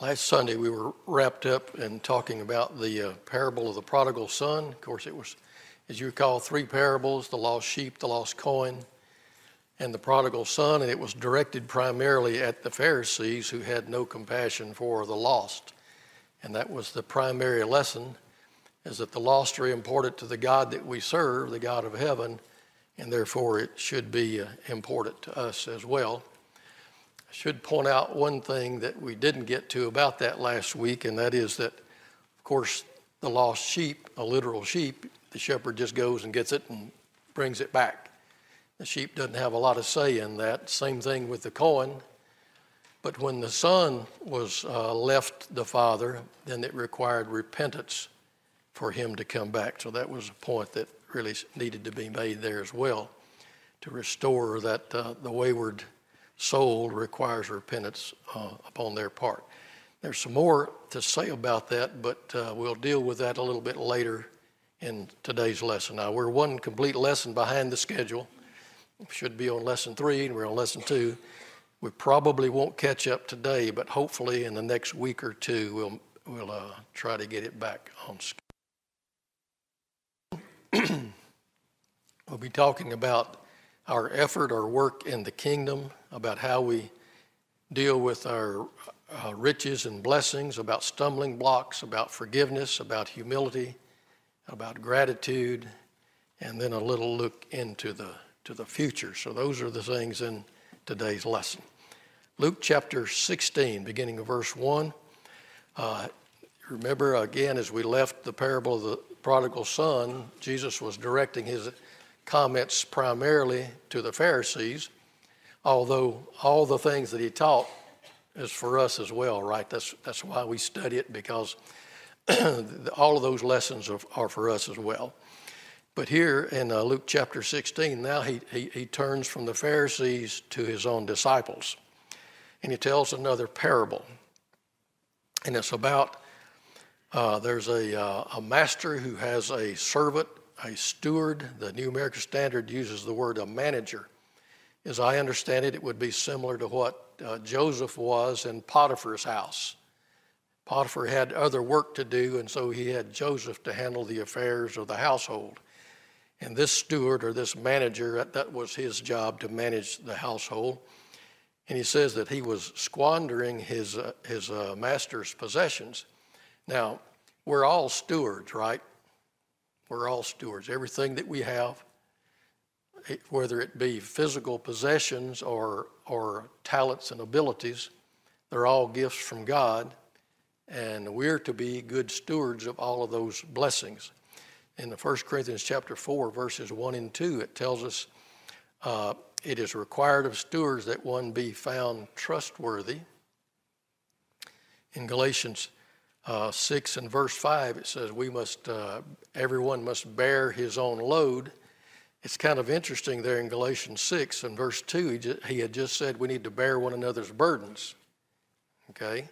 Last Sunday, we were wrapped up in talking about the uh, parable of the prodigal son. Of course, it was, as you recall, three parables the lost sheep, the lost coin, and the prodigal son. And it was directed primarily at the Pharisees who had no compassion for the lost. And that was the primary lesson is that the lost are important to the God that we serve, the God of heaven, and therefore it should be uh, important to us as well. I should point out one thing that we didn't get to about that last week, and that is that, of course, the lost sheep, a literal sheep, the shepherd just goes and gets it and brings it back. The sheep doesn't have a lot of say in that. Same thing with the coin. But when the son was uh, left the father, then it required repentance for him to come back. So that was a point that really needed to be made there as well to restore that uh, the wayward soul requires repentance uh, upon their part. There's some more to say about that, but uh, we'll deal with that a little bit later in today's lesson. Now, we're one complete lesson behind the schedule. We should be on lesson three, and we're on lesson two. We probably won't catch up today, but hopefully in the next week or two, we'll, we'll uh, try to get it back on schedule. we'll be talking about our effort, our work in the kingdom, about how we deal with our uh, riches and blessings, about stumbling blocks, about forgiveness, about humility, about gratitude, and then a little look into the to the future. So those are the things in today's lesson. Luke chapter 16, beginning of verse 1. Uh, remember again, as we left the parable of the prodigal son, Jesus was directing his comments primarily to the Pharisees although all the things that he taught is for us as well, right? That's, that's why we study it because all of those lessons are, are, for us as well. But here in uh, Luke chapter 16, now he, he, he turns from the Pharisees to his own disciples. And he tells another parable. And it's about uh, there's a, uh, a master who has a servant, a steward. The New American Standard uses the word a manager. As I understand it, it would be similar to what uh, Joseph was in Potiphar's house. Potiphar had other work to do, and so he had Joseph to handle the affairs of the household. And this steward or this manager, that was his job to manage the household. And he says that he was squandering his, uh, his uh, master's possessions. Now, we're all stewards, right? We're all stewards. Everything that we have, whether it be physical possessions or, or talents and abilities, they're all gifts from God, and we're to be good stewards of all of those blessings. In the 1 Corinthians chapter 4, verses 1 and 2, it tells us uh, it is required of stewards that one be found trustworthy. In Galatians uh, 6 and verse 5, it says, We must, uh, everyone must bear his own load it's kind of interesting there in Galatians 6 and verse 2, he, just, he had just said we need to bear one another's burdens. Okay?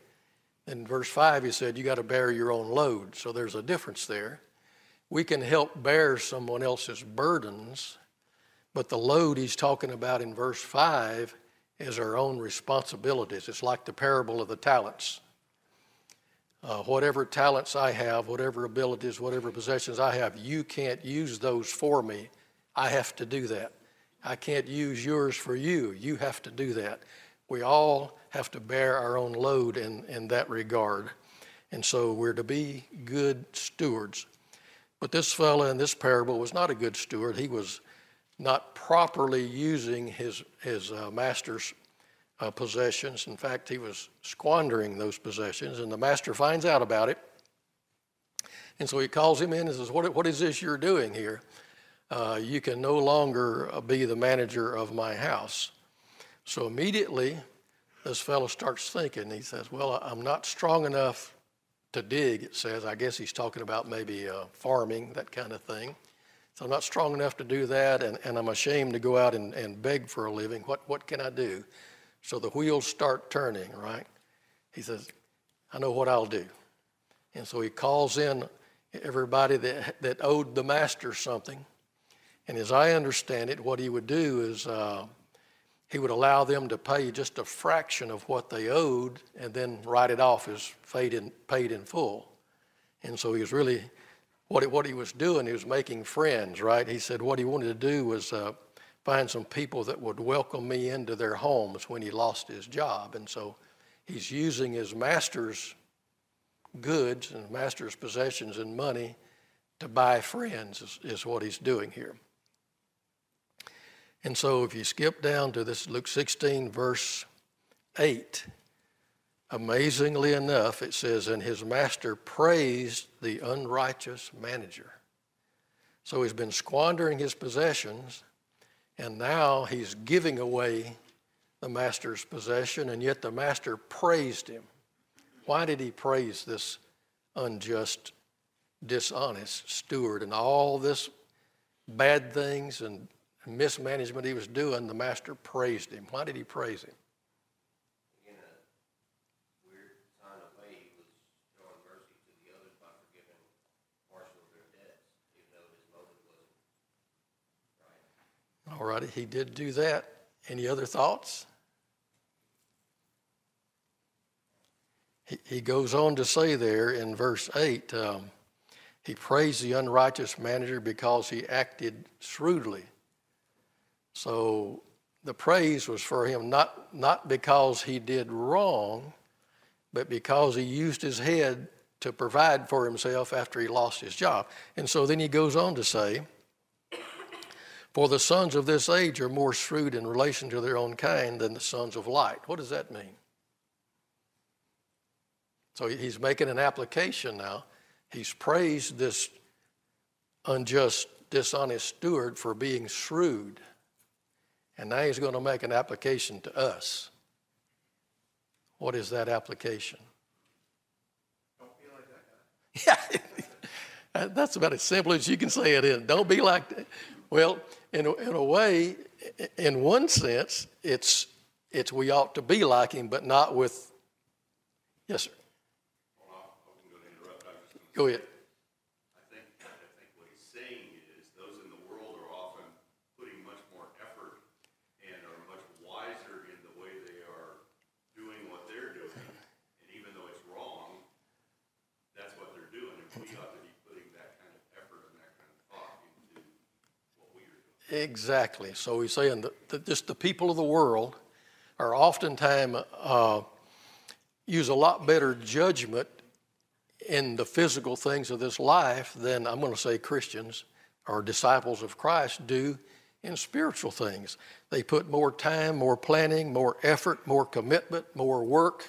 In verse 5, he said you got to bear your own load. So there's a difference there. We can help bear someone else's burdens, but the load he's talking about in verse 5 is our own responsibilities. It's like the parable of the talents. Uh, whatever talents I have, whatever abilities, whatever possessions I have, you can't use those for me. I have to do that. I can't use yours for you. You have to do that. We all have to bear our own load in, in that regard. And so we're to be good stewards. But this fellow in this parable was not a good steward. He was not properly using his, his uh, master's uh, possessions. In fact, he was squandering those possessions, and the master finds out about it. And so he calls him in and says, What, what is this you're doing here? uh, you can no longer uh, be the manager of my house. So immediately, this fellow starts thinking. He says, Well, I'm not strong enough to dig, it says. I guess he's talking about maybe uh, farming, that kind of thing. So I'm not strong enough to do that, and, and I'm ashamed to go out and, and beg for a living. What, what can I do? So the wheels start turning, right? He says, I know what I'll do. And so he calls in everybody that, that owed the master something and as I understand it, what he would do is uh, he would allow them to pay just a fraction of what they owed and then write it off as paid in, paid in full. And so he was really, what what he was doing, he was making friends, right? He said what he wanted to do was uh, find some people that would welcome me into their homes when he lost his job. And so he's using his master's goods and master's possessions and money to buy friends, is, is what he's doing here. And so if you skip down to this Luke 16, verse 8, amazingly enough, it says, And his master praised the unrighteous manager. So he's been squandering his possessions, and now he's giving away the master's possession, and yet the master praised him. Why did he praise this unjust, dishonest steward and all this bad things and mismanagement he was doing, the master praised him. Why did he praise him? In a weird kind of way, he was showing mercy to the others by forgiving partial of their debts, even though his motive wasn't right. All righty, he did do that. Any other thoughts? He, he goes on to say there in verse 8 um, he praised the unrighteous manager because he acted shrewdly. So the praise was for him not, not because he did wrong, but because he used his head to provide for himself after he lost his job. And so then he goes on to say, For the sons of this age are more shrewd in relation to their own kind than the sons of light. What does that mean? So he's making an application now. He's praised this unjust, dishonest steward for being shrewd. And now he's going to make an application to us. What is that application? Don't be like that. Yeah, that's about as simple as you can say it in. Don't be like that. Well, in a, in a way, in one sense, it's, it's we ought to be like him, but not with. Yes, sir. Well, I wasn't going to interrupt. I was just going to Go ahead. I think, I think what he's saying is those in the world are often putting much more effort and are much wiser in the way they are doing what they're doing. And even though it's wrong, that's what they're doing. And we ought to be putting that kind of effort and that kind of thought into what we are doing. Exactly. So he's saying that, just the people of the world are oftentimes uh, use a lot better judgment in the physical things of this life than I'm going to say Christians or disciples of Christ do in spiritual things. They put more time, more planning, more effort, more commitment, more work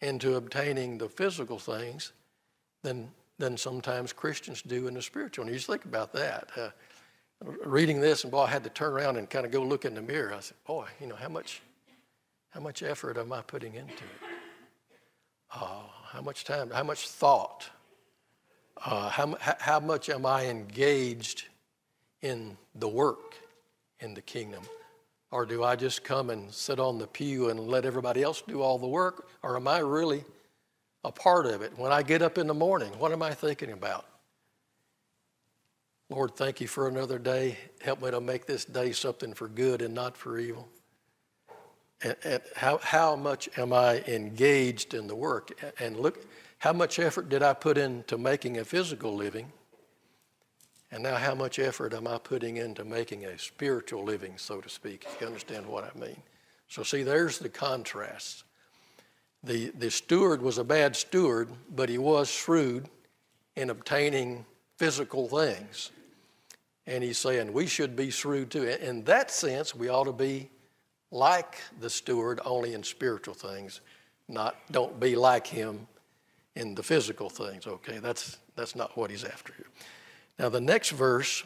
into obtaining the physical things than, than sometimes Christians do in the spiritual. And you just think about that. Uh, reading this, and boy, I had to turn around and kind of go look in the mirror. I said, boy, you know, how much, how much effort am I putting into it? Uh, how much time, how much thought, uh, how, how much am I engaged in the work in the kingdom? Or do I just come and sit on the pew and let everybody else do all the work? Or am I really a part of it? When I get up in the morning, what am I thinking about? Lord, thank you for another day. Help me to make this day something for good and not for evil. And, and how, how much am I engaged in the work? And look, how much effort did I put into making a physical living? And now, how much effort am I putting into making a spiritual living, so to speak? If you understand what I mean. So, see, there's the contrast. The, the steward was a bad steward, but he was shrewd in obtaining physical things. And he's saying we should be shrewd too. In that sense, we ought to be like the steward, only in spiritual things. Not don't be like him in the physical things. Okay, that's that's not what he's after here. Now the next verse,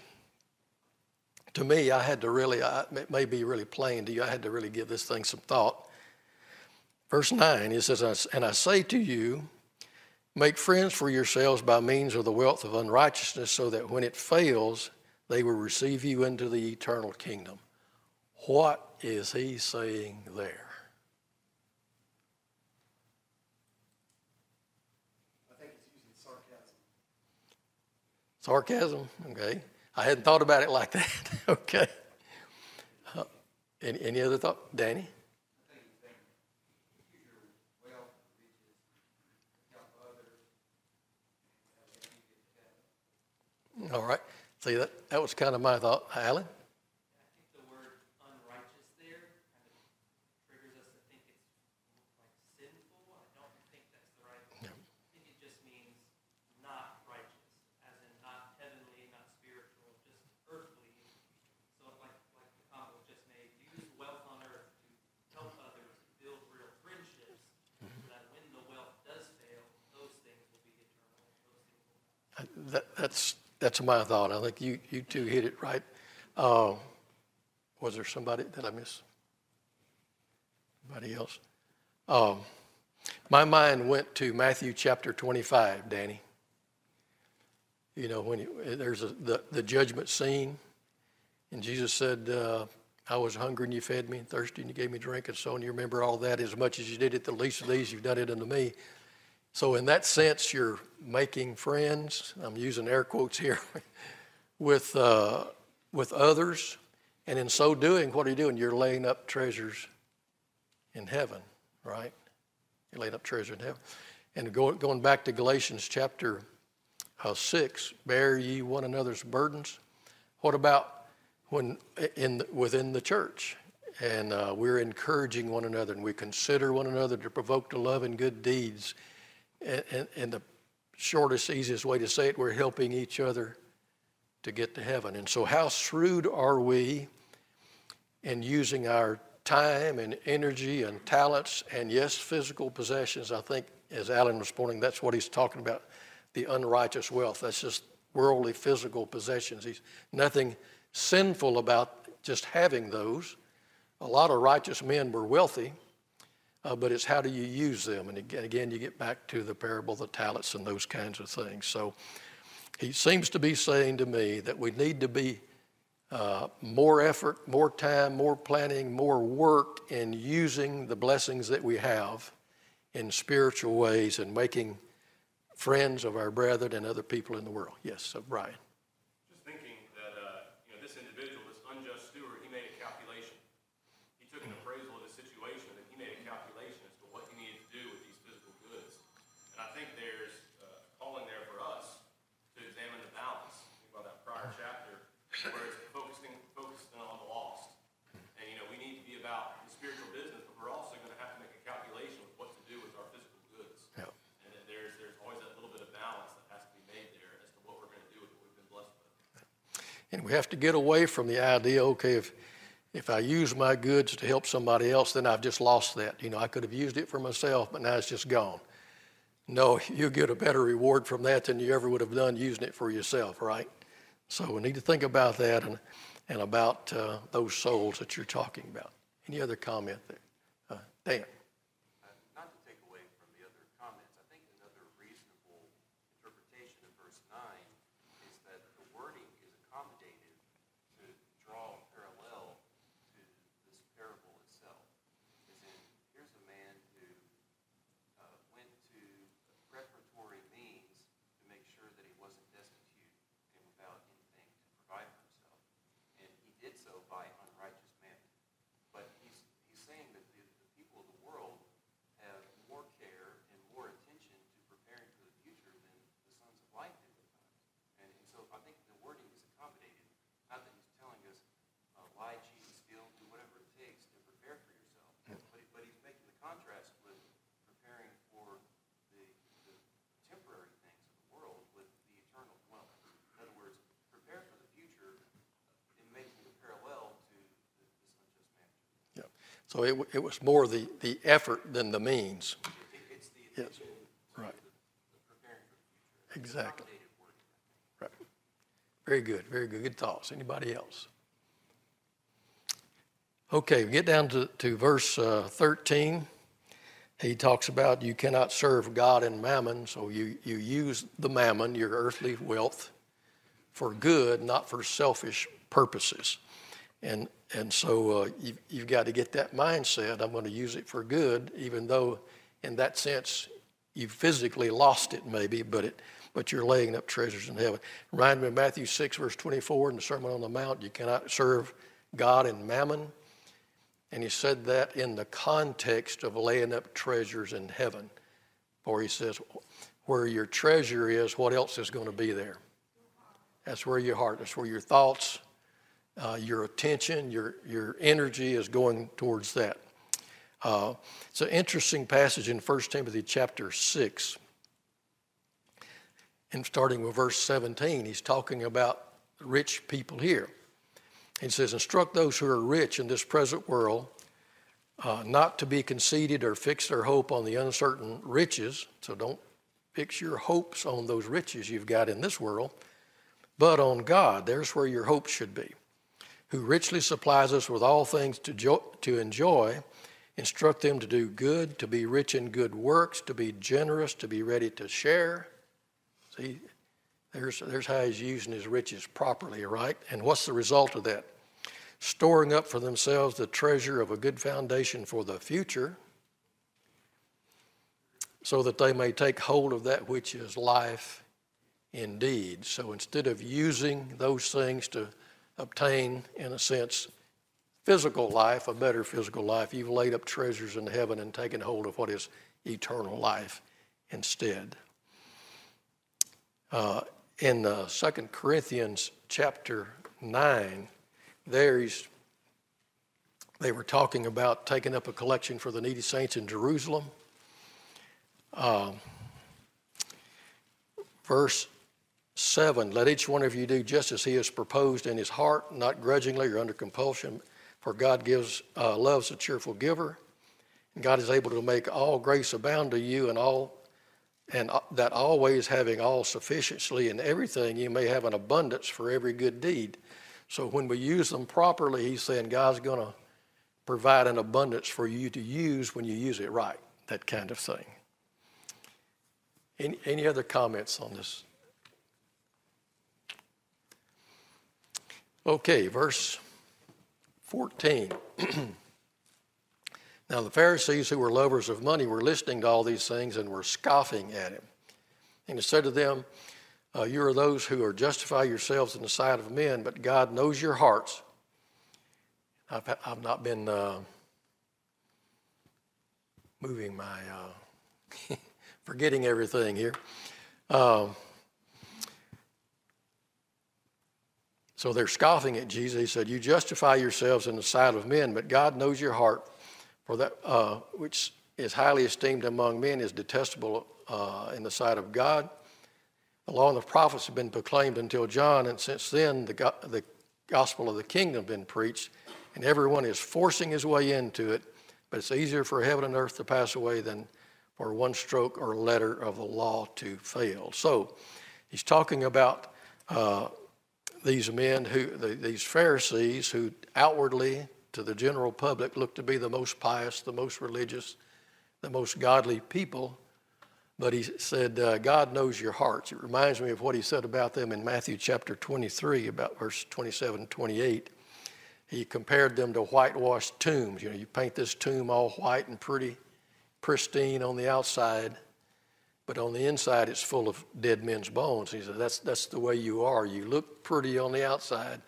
to me, I had to really, I, it may be really plain to you. I had to really give this thing some thought. Verse nine, he says, "And I say to you." Make friends for yourselves by means of the wealth of unrighteousness, so that when it fails, they will receive you into the eternal kingdom. What is he saying there? I think using sarcasm. Sarcasm? Okay. I hadn't thought about it like that. okay. Uh, Any, any other thought? Danny? I think you think, use your wealth and riches to help others, and then you get to heaven. All right. See, that, that was kind of my thought. Alan? I think the word unrighteous there kind of triggers us to think it's like sinful. I don't think that's that's, my thought. I think you, you two hit it right. Uh, was there somebody that I missed? Anybody else? Um, my mind went to Matthew chapter 25, Danny. You know, when there's a, the, the judgment scene, and Jesus said, uh, I was hungry and you fed me, and thirsty and you gave me drink, and so on. You remember all that. As much as you did it, the least of these, you've done it unto me. So, in that sense, you're making friends. I'm using air quotes here with uh, with others, and in so doing, what are you doing? You're laying up treasures in heaven, right? You're laying up treasure in heaven. And going going back to Galatians chapter uh, six, bear ye one another's burdens. What about when in within the church? And uh, we're encouraging one another, and we consider one another to provoke to love and good deeds and, and, the shortest, easiest way to say it, we're helping each other to get to heaven. And so, how shrewd are we in using our time and energy and talents and, yes, physical possessions? I think, as Alan was pointing, that's what he's talking about the unrighteous wealth. That's just worldly, physical possessions. He's nothing sinful about just having those. A lot of righteous men were wealthy uh, but it's how do you use them? And again, you get back to the parable of the talents and those kinds of things. So he seems to be saying to me that we need to be uh, more effort, more time, more planning, more work in using the blessings that we have in spiritual ways and making friends of our brethren and other people in the world. Yes, so Brian. Just thinking that, uh, you know, this individual, this unjust steward, he made a calculation. He took an appraisal of the situation, and he made a calculation as to what he needed to do with these physical goods. And I think there's uh, a calling there for us to examine the balance. Think about that prior chapter, where it's focusing, focusing on the lost. And, you know, we need to be about the spiritual business, but we're also gonna have to make a calculation with what to do with our physical goods. Yeah. And then there's, there's always that little bit of balance that has to be made there as to what we're gonna do with what we've been blessed with. And we have to get away from the idea, okay, if, if I use my goods to help somebody else, then I've just lost that. You know, I could have used it for myself, but now it's just gone. No, you get a better reward from that than you ever would have done using it for yourself, right? So we need to think about that and, and about uh, those souls that you're talking about. Any other comment there? Uh, Dan? Uh, Not to take away from the other comments, I think another reasonable interpretation of verse nine is that the wording is accommodative to draw a parallel to this parable itself. As in, here's a man who uh, went to preparatory means to make sure that he wasn't destitute and without anything to provide for himself. And he did so by unrighteous manner. But he's, he's saying that the, the people of the world have more care and more attention to preparing for the future than the sons of light did at times. And, and so I think the wording is accommodated. Not that he's telling us, uh, lie, cheat, and steal, do whatever it takes to prepare for yourself. But, he, but he's making the contrast with preparing for the, the temporary things of the world with the eternal dwelling. In other words, prepare for the future in making the parallel to th- this unjust man. Yeah. So it, it was more the, the effort than the means. The Yes, right. the, the preparing for the future. Exactly. Right. Very good, very good. Good thoughts. Anybody else? Okay, we get down to, to verse uh, 13. He talks about you cannot serve God and mammon, so you, you use the mammon, your earthly wealth, for good, not for selfish purposes. And, and so uh, you, you've got to get that mindset. I'm going to use it for good, even though in that sense you physically lost it maybe, but it, but you're laying up treasures in heaven. Remind me of Matthew 6, verse 24 in the Sermon on the Mount. You cannot serve God and mammon. And he said that in the context of laying up treasures in heaven. For he says, where your treasure is, what else is going to be there? That's where your heart, that's where your thoughts, uh, your attention, your, your energy is going towards that. Uh, it's an interesting passage in 1 Timothy chapter 6. And starting with verse 17, he's talking about rich people here. He says, Instruct those who are rich in this present world uh, not to be conceited or fix their hope on the uncertain riches. So don't fix your hopes on those riches you've got in this world, but on God. There's where your hope should be. Who richly supplies us with all things to, jo- to enjoy. Instruct them to do good, to be rich in good works, to be generous, to be ready to share. See, there's, there's how he's using his riches properly, right? And what's the result of that? Storing up for themselves the treasure of a good foundation for the future, so that they may take hold of that which is life indeed. So instead of using those things to obtain, in a sense, physical life, a better physical life, you've laid up treasures in heaven and taken hold of what is eternal life instead. Uh, in uh, 2 Corinthians chapter 9, there he's, they were talking about taking up a collection for the needy saints in Jerusalem. Uh, verse 7 Let each one of you do just as he has proposed in his heart, not grudgingly or under compulsion, for God gives, uh, loves a cheerful giver. And God is able to make all grace abound to you and all and uh, that always having all sufficiency in everything, you may have an abundance for every good deed. So when we use them properly, he's saying God's going to provide an abundance for you to use when you use it right, that kind of thing. Any, any other comments on this? Okay, verse 14. Now, the Pharisees who were lovers of money were listening to all these things and were scoffing at him. And he said to them, uh, You are those who are justify yourselves in the sight of men, but God knows your hearts. I've, I've not been uh, moving my, uh, forgetting everything here. Um, so they're scoffing at Jesus. He said, You justify yourselves in the sight of men, but God knows your heart. For that uh, which is highly esteemed among men is detestable uh, in the sight of God. The law and the prophets have been proclaimed until John, and since then the, go- the gospel of the kingdom has been preached, and everyone is forcing his way into it. But it's easier for heaven and earth to pass away than for one stroke or letter of the law to fail. So he's talking about uh, these men who, the, these Pharisees who outwardly to the general public looked to be the most pious, the most religious, the most godly people. But he said, uh, God knows your hearts. It reminds me of what he said about them in Matthew chapter 23, about verse 27 and 28. He compared them to whitewashed tombs. You know, you paint this tomb all white and pretty, pristine on the outside, but on the inside it's full of dead men's bones. He said, that's, that's the way you are. You look pretty on the outside,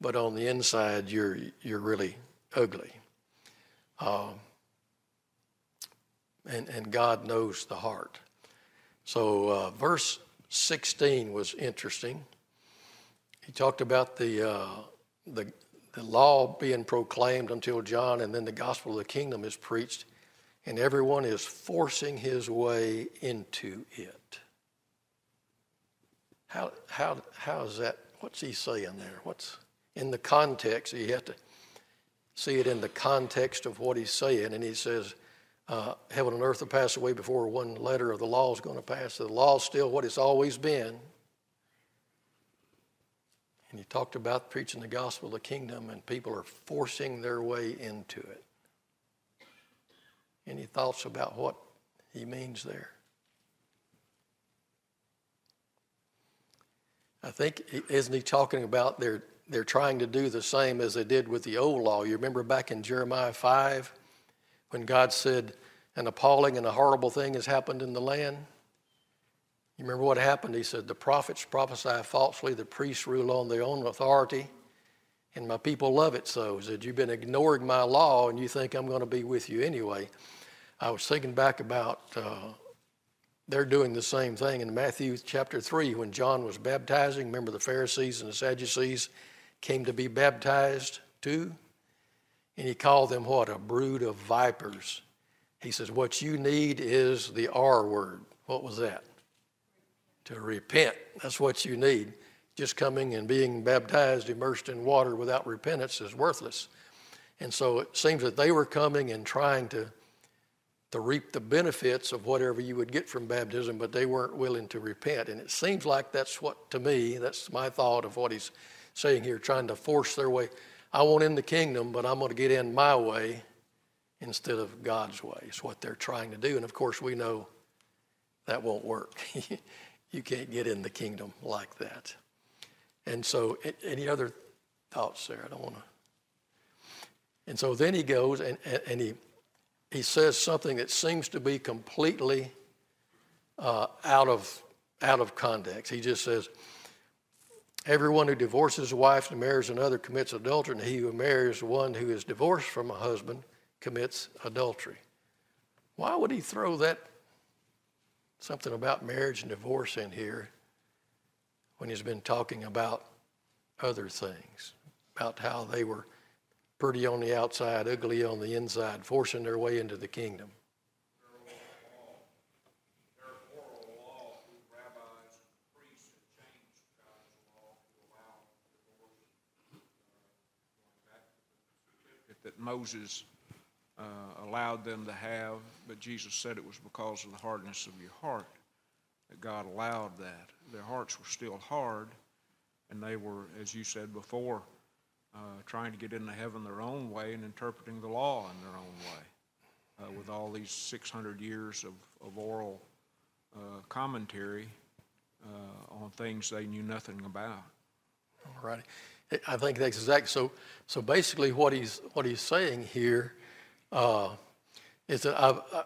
but on the inside, you're, you're really ugly. Um, and, and God knows the heart. So, uh, verse 16 was interesting. He talked about the, uh, the, the law being proclaimed until John, and then the gospel of the kingdom is preached, and everyone is forcing his way into it. How, how, how is that? What's he saying there? What's, in the context. You have to see it in the context of what he's saying. And he says, uh, Heaven and earth will pass away before one letter of the law is going to pass. The law is still what it's always been. And he talked about preaching the gospel of the kingdom, and people are forcing their way into it. Any thoughts about what he means there? I think, isn't he talking about their they're trying to do the same as they did with the old law. You remember back in Jeremiah 5 when God said, An appalling and a horrible thing has happened in the land? You remember what happened? He said, The prophets prophesy falsely, the priests rule on their own authority. And my people love it so. He said, You've been ignoring my law, and you think I'm going to be with you anyway. I was thinking back about uh, they're doing the same thing in Matthew chapter 3 when John was baptizing. Remember, the Pharisees and the Sadducees came to be baptized too? And he called them what? A brood of vipers. He says, What you need is the R word. What was that? To repent. That's what you need. Just coming and being baptized, immersed in water without repentance is worthless. And so it seems that they were coming and trying to, to reap the benefits of whatever you would get from baptism, but they weren't willing to repent. And it seems like that's what, to me, that's my thought of what he's saying here, trying to force their way. I want in the kingdom, but I'm going to get in my way instead of God's way. It's what they're trying to do. And of course, we know that won't work. you can't get in the kingdom like that. And so, any other thoughts there? I don't want to. And so then he goes and, and he, he says something that seems to be completely uh, out, of, out of context. He just says, Everyone who divorces a wife and marries another commits adultery, and he who marries one who is divorced from a husband commits adultery. Why would he throw that something about marriage and divorce in here when he's been talking about other things, about how they were pretty on the outside, ugly on the inside, forcing their way into the kingdom? that Moses uh, allowed them to have, but Jesus said it was because of the hardness of your heart that God allowed that. Their hearts were still hard, and they were, as you said before, uh, trying to get into heaven their own way and interpreting the law in their own way. Uh, with all these 600 years of, of oral uh, commentary uh, on things they knew nothing about. All right. I think that's exactly so. So basically, what he's what he's saying here uh, is that I've, I,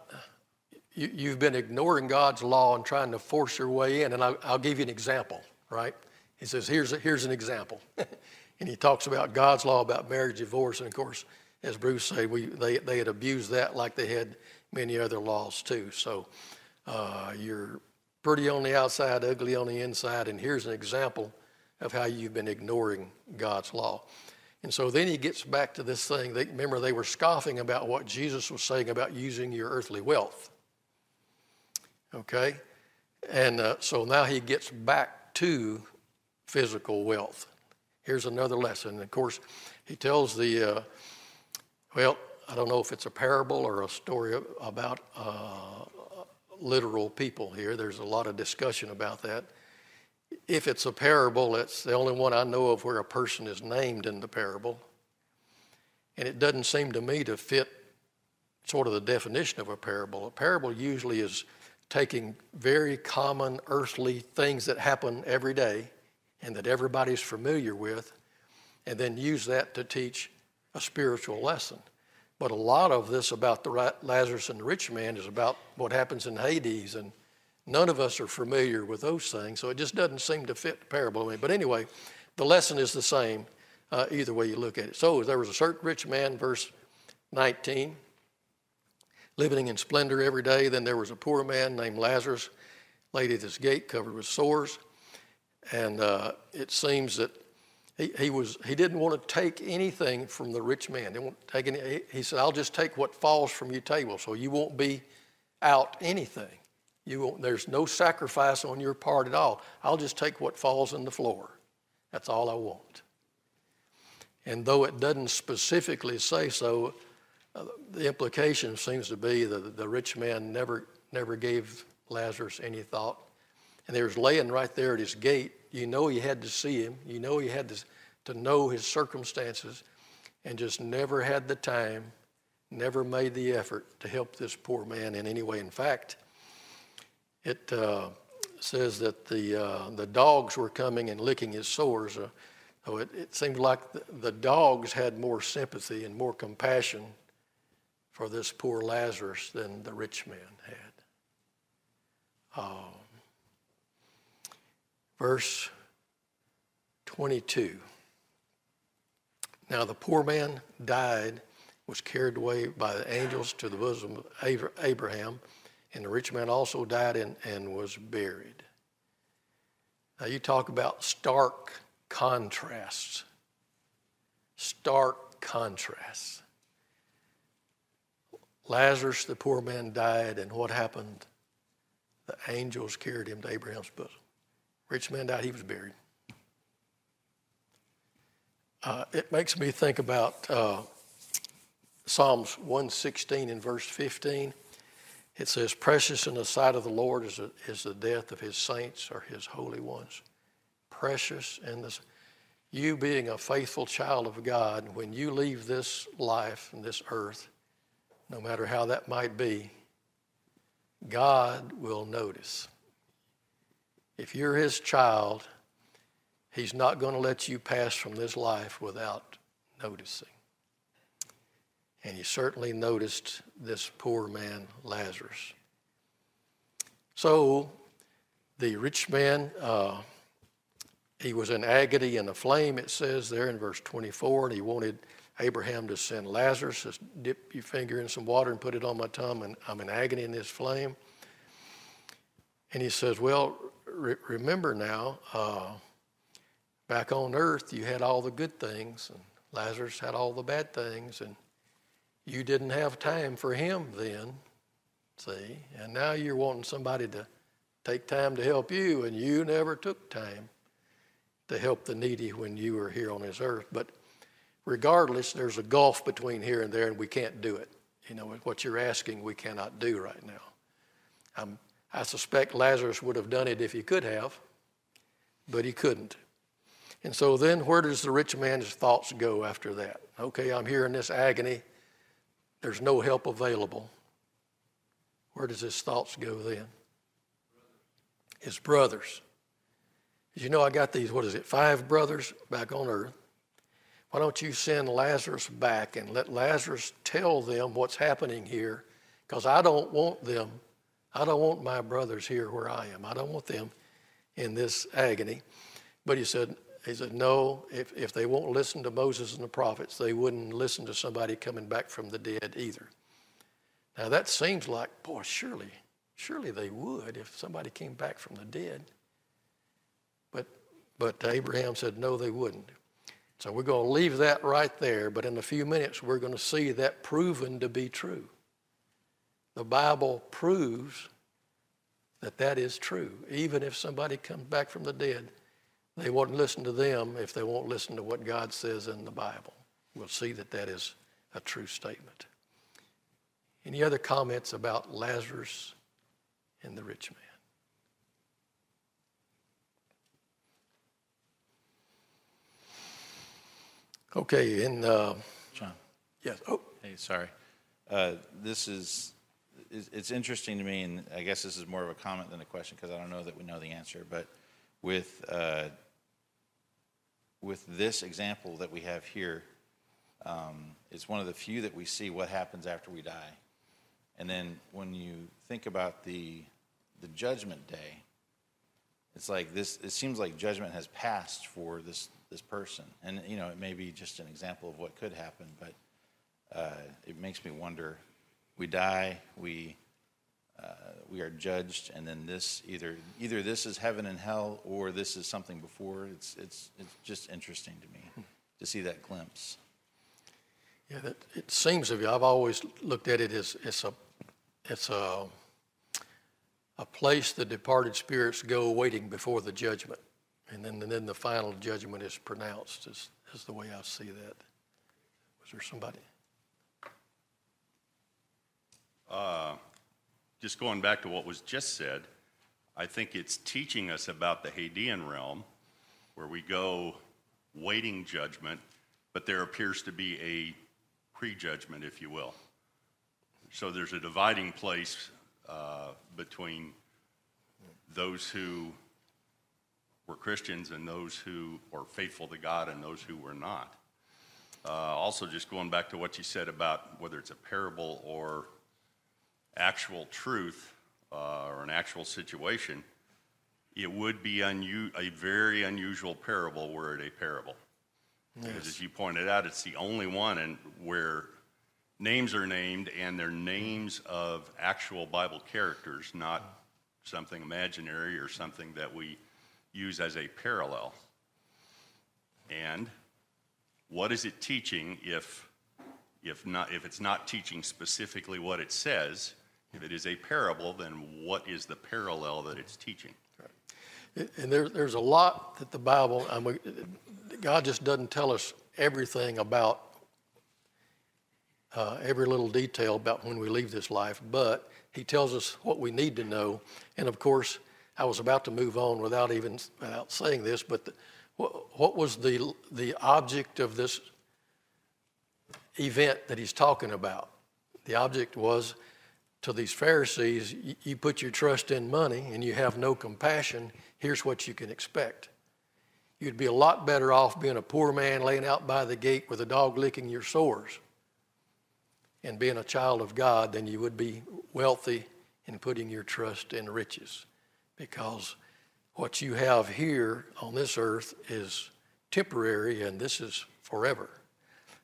you, you've been ignoring God's law and trying to force your way in. And I'll, I'll give you an example. Right? He says, "Here's a, here's an example," and he talks about God's law about marriage, divorce, and of course, as Bruce said, we they they had abused that like they had many other laws too. So uh, you're pretty on the outside, ugly on the inside, and here's an example of how you've been ignoring God's law. And so then he gets back to this thing. They, remember, they were scoffing about what Jesus was saying about using your earthly wealth. Okay? And uh, so now he gets back to physical wealth. Here's another lesson. Of course, he tells the, uh, well, I don't know if it's a parable or a story about uh, literal people here. There's a lot of discussion about that if it's a parable, it's the only one I know of where a person is named in the parable. And it doesn't seem to me to fit sort of the definition of a parable. A parable usually is taking very common earthly things that happen every day and that everybody's familiar with, and then use that to teach a spiritual lesson. But a lot of this about the Lazarus and the rich man is about what happens in Hades and None of us are familiar with those things, so it just doesn't seem to fit the parable. But anyway, the lesson is the same uh, either way you look at it. So there was a certain rich man, verse 19, living in splendor every day. Then there was a poor man named Lazarus, laid at his gate, covered with sores. And uh, it seems that he, he, was, he didn't want to take anything from the rich man. He, didn't want to take any, he said, I'll just take what falls from your table, so you won't be out anything. You won't, there's no sacrifice on your part at all. I'll just take what falls on the floor. That's all I want. And though it doesn't specifically say so, the implication seems to be that the rich man never, never gave Lazarus any thought. And he was laying right there at his gate. You know he had to see him. You know he had to, to know his circumstances and just never had the time, never made the effort to help this poor man in any way. In fact, it uh, says that the, uh, the dogs were coming and licking his sores. Uh, so it, it seemed like the, the, dogs had more sympathy and more compassion for this poor Lazarus than the rich man had. Um, verse 22. Now the poor man died, was carried away by the angels to the bosom of Abraham, and the rich man also died and, and was buried. Now you talk about stark contrasts. Stark contrasts. Lazarus, the poor man, died, and what happened? The angels carried him to Abraham's bosom. Rich man died, he was buried. Uh, it makes me think about uh, Psalms 116 and verse 15. It says, Precious in the sight of the Lord is, a, is the death of his saints or his holy ones. Precious in this. You being a faithful child of God, when you leave this life and this earth, no matter how that might be, God will notice. If you're his child, he's not going to let you pass from this life without noticing. And he certainly noticed this poor man, Lazarus. So the rich man, uh, he was in agony and a flame, it says there in verse 24, and he wanted Abraham to send Lazarus, just dip your finger in some water and put it on my tongue, and I'm in agony in this flame. And he says, Well, re- remember now, uh, back on earth, you had all the good things, and Lazarus had all the bad things, and you didn't have time for him then, see? And now you're wanting somebody to take time to help you, and you never took time to help the needy when you were here on this earth. But regardless, there's a gulf between here and there, and we can't do it. You know, what you're asking, we cannot do right now. I'm, I suspect Lazarus would have done it if he could have, but he couldn't. And so then, where does the rich man's thoughts go after that? Okay, I'm here in this agony. There's no help available. Where does his thoughts go then? His brothers. You know, I got these, what is it, five brothers back on earth. Why don't you send Lazarus back and let Lazarus tell them what's happening here? Because I don't want them, I don't want my brothers here where I am. I don't want them in this agony. But he said, he said, no, if, if they won't listen to Moses and the prophets, they wouldn't listen to somebody coming back from the dead either. Now that seems like, boy, surely, surely they would if somebody came back from the dead. But, but Abraham said, no, they wouldn't. So we're going to leave that right there, but in a few minutes we're going to see that proven to be true. The Bible proves that that is true. Even if somebody comes back from the dead, they won't listen to them if they won't listen to what God says in the Bible. We'll see that that is a true statement. Any other comments about Lazarus and the rich man? Okay, in uh, John, yes. Oh, hey, sorry. Uh, This is, it's it's interesting to me, and I guess this is more of a comment than a question, because I don't know that we know the answer, but with, uh, with this example that we have here, um, it's one of the few that we see what happens after we die. And then when you think about the, the judgment day, it's like this, it seems like judgment has passed for this, this person. And, you know, it may be just an example of what could happen, but uh, it makes me wonder. We die, we, uh, we are judged, and then this either, either this is heaven and hell or this is something before. It's, it's, it's just interesting to me to see that glimpse. Yeah, that, it seems of you. I've always looked at it as it's a, it's a, a place the departed spirits go waiting before the judgment, and then and then the final judgment is pronounced. Is is the way I see that. Was there somebody? just going back to what was just said, I think it's teaching us about the Hadean realm, where we go waiting judgment, but there appears to be a prejudgment, if you will. So there's a dividing place uh, between those who were Christians and those who were faithful to God and those who were not. Uh, also, just going back to what you said about whether it's a parable or actual truth uh, or an actual situation, it would be unu- a very unusual parable were it a parable. Because as you pointed out, it's the only one and where names are named and they're names of actual Bible characters, not something imaginary or something that we use as a parallel. And what is it teaching if, if not, if it's not teaching specifically what it says? If it is a parable, then what is the parallel that it's teaching? And there, there's a lot that the Bible, I mean, God just doesn't tell us everything about uh, every little detail about when we leave this life, but He tells us what we need to know. And of course, I was about to move on without even without saying this, but the, what, what was the the object of this event that He's talking about? The object was to these Pharisees, you, you put your trust in money and you have no compassion. Here's what you can expect. You'd be a lot better off being a poor man laying out by the gate with a dog licking your sores and being a child of God than you would be wealthy and putting your trust in riches. Because what you have here on this earth is temporary and this is forever.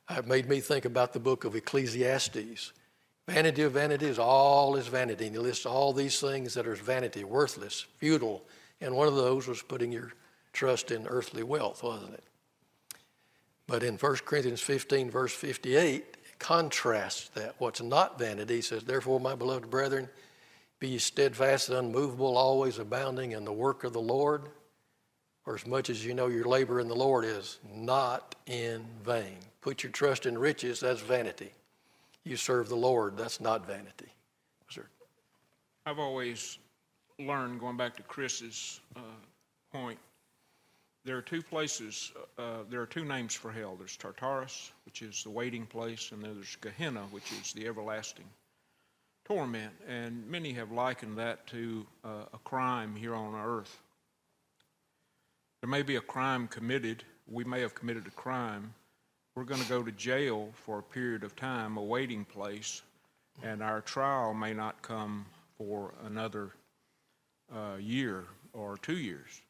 It made me think about the book of Ecclesiastes. Vanity of vanities, all is vanity. And he lists all these things that are vanity, worthless, futile. And one of those was putting your trust in earthly wealth, wasn't it? But in 1 Corinthians 15, verse 58, contrasts that. What's not vanity, he says, Therefore, my beloved brethren, be ye steadfast and unmovable, always abounding in the work of the Lord, for as much as you know your labor in the Lord is not in vain. Put your trust in riches, that's vanity. You serve the Lord, that's not vanity. Sir. I've always learned, going back to Chris's uh, point, there are two places, uh, there are two names for hell. There's Tartarus, which is the waiting place, and there's Gehenna, which is the everlasting torment. And many have likened that to uh, a crime here on earth. There may be a crime committed. We may have committed a crime. We're going to go to jail for a period of time, a waiting place, and our trial may not come for another uh, year or two years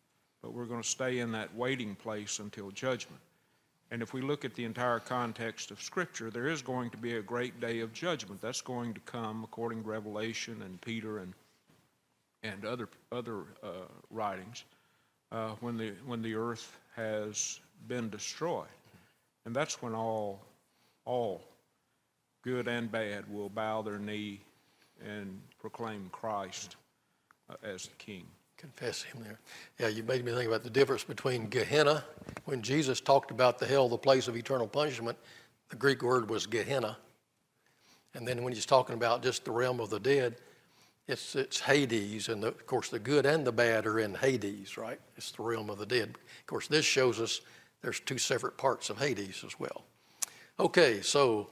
but we're going to stay in that waiting place until judgment. And if we look at the entire context of Scripture, there is going to be a great day of judgment. That's going to come according to Revelation and Peter and and other other uh, writings uh, when the when the earth has been destroyed, and that's when all all good and bad will bow their knee and proclaim Christ uh, as the King confess him there. Yeah, you made me think about the difference between Gehenna. When Jesus talked about the hell, the place of eternal punishment, the Greek word was Gehenna. And then when he's talking about just the realm of the dead, it's, it's Hades. And the, of course, the good and the bad are in Hades, right? It's the realm of the dead. Of course, this shows us there's two separate parts of Hades as well. Okay, so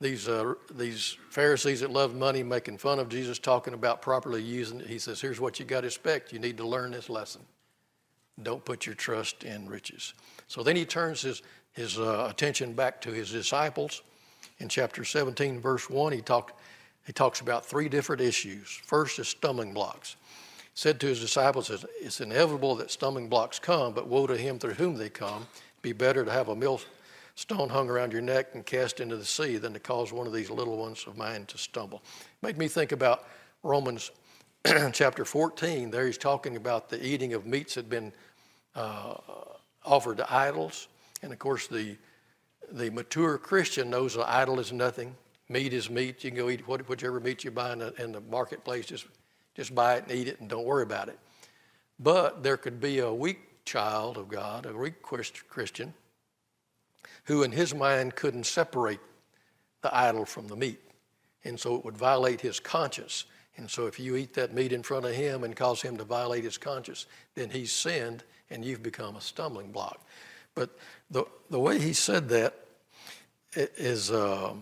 these, uh, these Pharisees that love money making fun of Jesus, talking about properly using it. He says, Here's what you got to expect. You need to learn this lesson. Don't put your trust in riches. So then he turns his, his uh, attention back to his disciples. In chapter 17, verse 1, he, talked, he talks about three different issues. First is stumbling blocks. He said to his disciples, It's inevitable that stumbling blocks come, but woe to him through whom they come. Be better to have a mill stone hung around your neck and cast into the sea than to cause one of these little ones of mine to stumble. Made me think about Romans chapter 14. There he's talking about the eating of meats that had been uh, offered to idols. And of course, the, the mature Christian knows an idol is nothing. Meat is meat. You can go eat whichever meat you buy in the, in the marketplace. Just, just buy it and eat it and don't worry about it. But there could be a weak child of God, a weak Christian, who in his mind couldn't separate the idol from the meat. And so it would violate his conscience. And so if you eat that meat in front of him and cause him to violate his conscience, then he's sinned and you've become a stumbling block. But the, the way he said that is uh,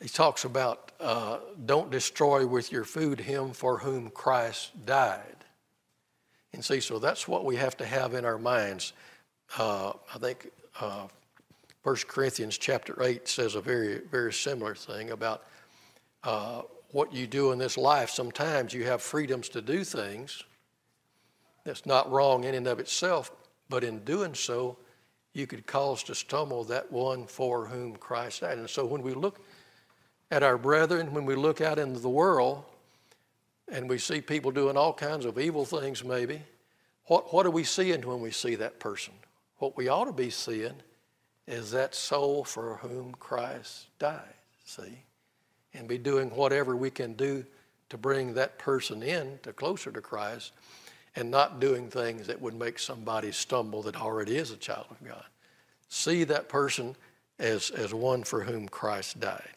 he talks about uh, don't destroy with your food him for whom Christ died. And see, so that's what we have to have in our minds uh, I think uh, 1 Corinthians chapter 8 says a very, very similar thing about uh, what you do in this life. Sometimes you have freedoms to do things that's not wrong in and of itself, but in doing so, you could cause to stumble that one for whom Christ died. And so when we look at our brethren, when we look out into the world, and we see people doing all kinds of evil things, maybe, what, what are we seeing when we see that person? What we ought to be seeing is that soul for whom Christ died, see? And be doing whatever we can do to bring that person in to closer to Christ and not doing things that would make somebody stumble that already is a child of God. See that person as, as one for whom Christ died.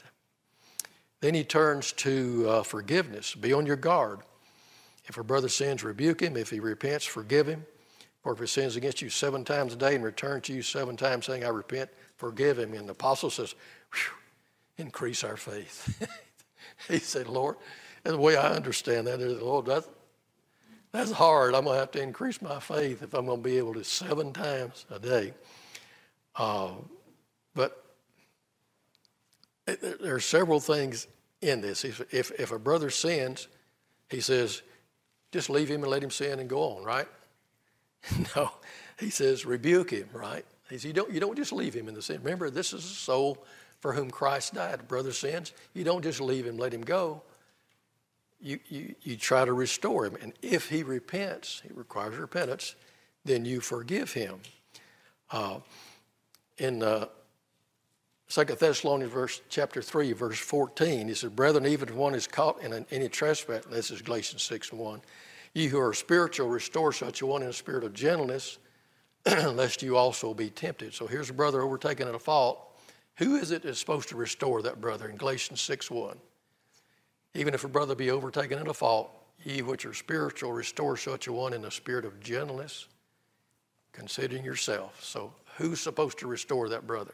Then he turns to uh, forgiveness. Be on your guard. If a brother sins, rebuke him. If he repents, forgive him. Or if he sins against you seven times a day and returns to you seven times saying, I repent, forgive him. And the apostle says, increase our faith. he said, Lord, and the way I understand that is, Lord, that's, that's hard. I'm going to have to increase my faith if I'm going to be able to seven times a day. Uh, but there are several things in this. If, if, if a brother sins, he says, just leave him and let him sin and go on, right? no, he says, rebuke him, right? He says, you don't, you don't just leave him in the sin. Remember, this is a soul for whom Christ died. Brother sins, you don't just leave him, let him go. You, you, you try to restore him. And if he repents, he requires repentance, then you forgive him. Uh, in uh, Second Thessalonians verse chapter three, verse fourteen, he said, Brethren, even if one is caught in an, any trespass, this is Galatians six and one, ye who are spiritual, restore such a one in a spirit of gentleness, lest you also be tempted. So here's a brother overtaken in a fault. Who is it that's supposed to restore that brother in Galatians 6 1? Even if a brother be overtaken in a fault, ye which are spiritual, restore such a one in a spirit of gentleness, considering yourself. So who's supposed to restore that brother?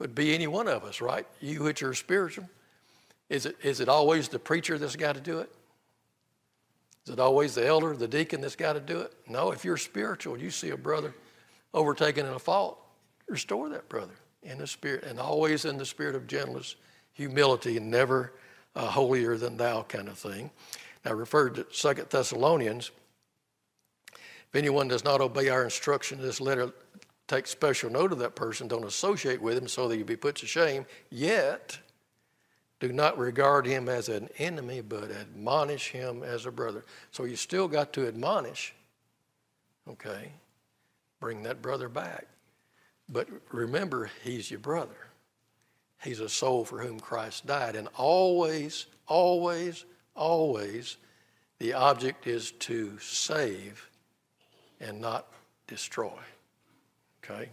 would be any one of us, right? You which are spiritual. Is it, is it always the preacher that's got to do it? Is it always the elder, the deacon that's got to do it? No, if you're spiritual, you see a brother overtaken in a fault, restore that brother in the spirit, and always in the spirit of gentleness, humility, and never uh, holier than thou kind of thing. Now, referred to Second Thessalonians. If anyone does not obey our instruction in this letter, take special note of that person, don't associate with him so that you be put to shame, yet do not regard him as an enemy, but admonish him as a brother. So you still got to admonish, okay? Bring that brother back. But remember, he's your brother. He's a soul for whom Christ died. And always, always, always, the object is to save and not destroy. Okay?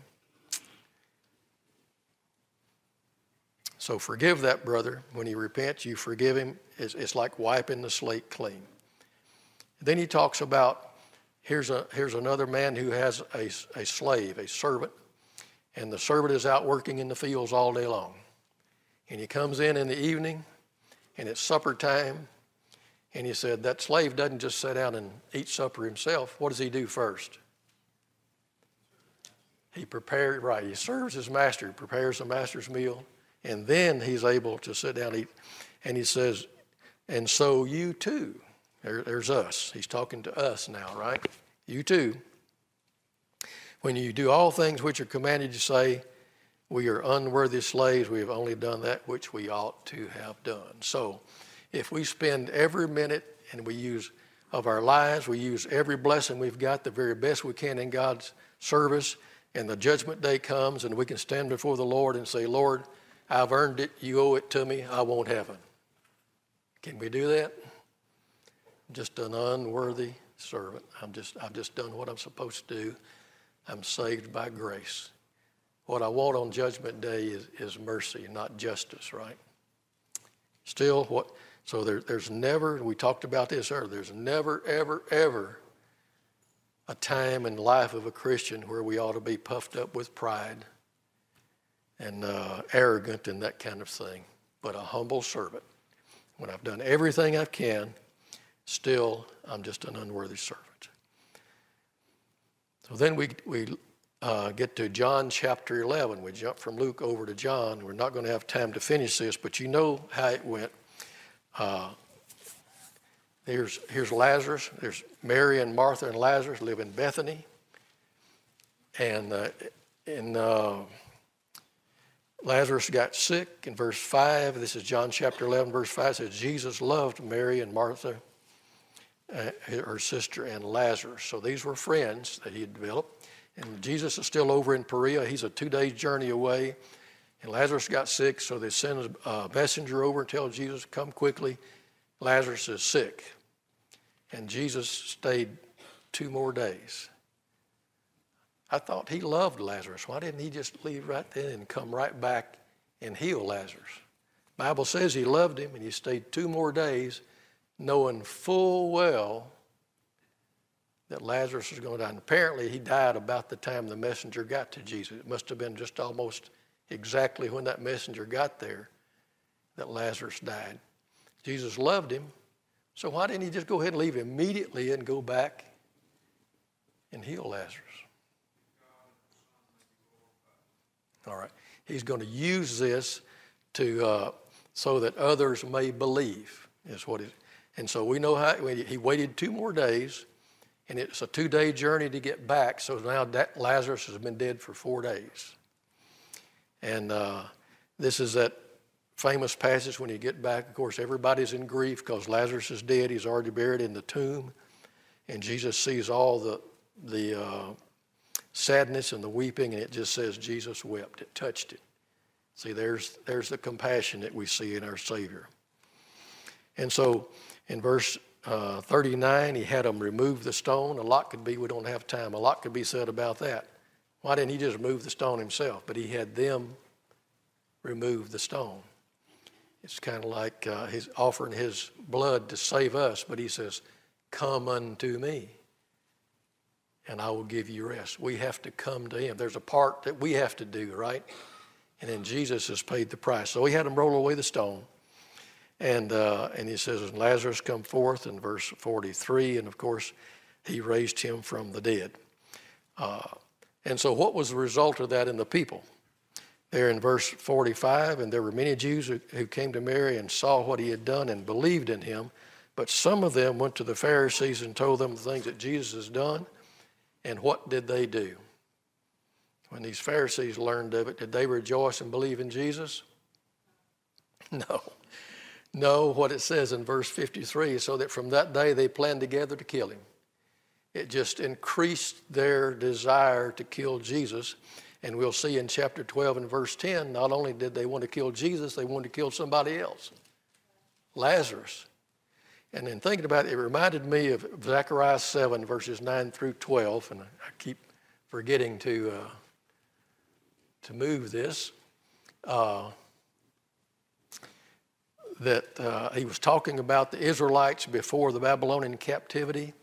So forgive that brother. When he repents, you forgive him. It's, it's like wiping the slate clean. Then he talks about here's, a, here's another man who has a, a slave, a servant, and the servant is out working in the fields all day long. And he comes in in the evening, and it's supper time, and he said, That slave doesn't just sit down and eat supper himself. What does he do first? He prepares, right, he serves his master, He prepares the master's meal, and then he's able to sit down and eat. And he says, and so you too. There, there's us. He's talking to us now, right? You too. When you do all things which are commanded to say, we are unworthy slaves, we have only done that which we ought to have done. So if we spend every minute and we use of our lives, we use every blessing we've got the very best we can in God's service, and the judgment day comes and we can stand before the Lord and say, Lord, I've earned it, you owe it to me, I want heaven. Can we do that? Just an unworthy servant. I'm just, I've just done what I'm supposed to do. I'm saved by grace. What I want on Judgment Day is, is mercy, not justice, right? Still, what? So there, there's never, we talked about this earlier, there's never, ever, ever a time in life of a Christian where we ought to be puffed up with pride and uh, arrogant and that kind of thing, but a humble servant. When I've done everything I can, still I'm just an unworthy servant. So then we, we uh, get to John chapter 11. We jump from Luke over to John. We're not going to have time to finish this, but you know how it went. Uh, Here's, here's Lazarus. There's Mary and Martha and Lazarus live in Bethany. And uh, in uh, Lazarus got sick in verse 5. This is John chapter 11, verse 5. It says, Jesus loved Mary and Martha, uh, her sister, and Lazarus. So these were friends that he had developed. And Jesus is still over in Perea. He's a two day journey away. And Lazarus got sick, so they send a messenger over and tell Jesus, Come quickly. Lazarus is sick. And Jesus stayed two more days. I thought he loved Lazarus. Why didn't he just leave right then and come right back and heal Lazarus? Bible says he loved him and he stayed two more days knowing full well that Lazarus was going to die. And apparently he died about the time the messenger got to Jesus. It must have been just almost exactly when that messenger got there that Lazarus died. Jesus loved him, so why didn't he just go ahead and leave immediately and go back and heal Lazarus? All right. He's going to use this to uh, so that others may believe is what it. And so we know how he waited two more days, and it's a two-day journey to get back. So now Lazarus has been dead for four days. And uh, this is that famous passage when you get back. Of course, everybody's in grief because Lazarus is dead. He's already buried in the tomb, and Jesus sees all the the uh, sadness and the weeping, and it just says Jesus wept. It touched it. See, there's, there's the compassion that we see in our Savior. And so in verse uh, 39, he had them remove the stone. A lot could be, we don't have time, a lot could be said about that. Why didn't he just remove the stone himself? But he had them remove the stone. It's kind of like uh, he's offering his blood to save us, but he says, Come unto me and I will give you rest. We have to come to Him. There's a part that we have to do, right? And then Jesus has paid the price. So He had him roll away the stone. And, uh, and He says, Lazarus come forth in verse 43. And of course, He raised him from the dead. Uh, and so, what was the result of that in the people? There in verse 45, and there were many Jews who, who came to Mary and saw what he had done and believed in him. But some of them went to the Pharisees and told them the things that Jesus has done. And what did they do? When these Pharisees learned of it, did they rejoice and believe in Jesus? No. No, what it says in verse 53 so that from that day they planned together to kill him. It just increased their desire to kill Jesus. And we'll see in chapter 12 and verse 10, not only did they want to kill Jesus, they wanted to kill somebody else Lazarus. And in thinking about it, it reminded me of Zechariah 7, verses 9 through 12. And I keep forgetting to, uh, to move this. Uh, that uh, he was talking about the Israelites before the Babylonian captivity.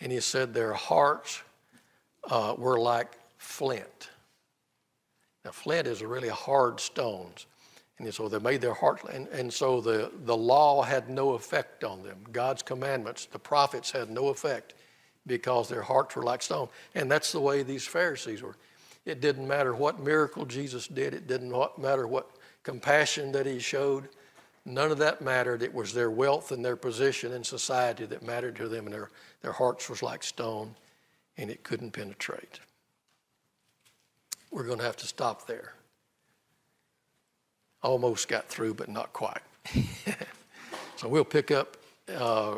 And he said their hearts uh, were like flint. Now, flint is a really hard stone. And so they made their heart, and, and so the, the law had no effect on them. God's commandments, the prophets had no effect because their hearts were like stone. And that's the way these Pharisees were. It didn't matter what miracle Jesus did, it didn't matter what compassion that he showed. None of that mattered. It was their wealth and their position in society that mattered to them, and their, their hearts was like stone, and it couldn't penetrate. We're going to have to stop there almost got through, but not quite. so we'll pick up uh,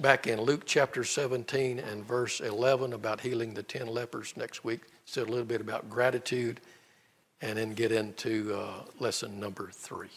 back in Luke chapter 17 and verse 11 about healing the 10 lepers next week. Said a little bit about gratitude and then get into uh, lesson number three.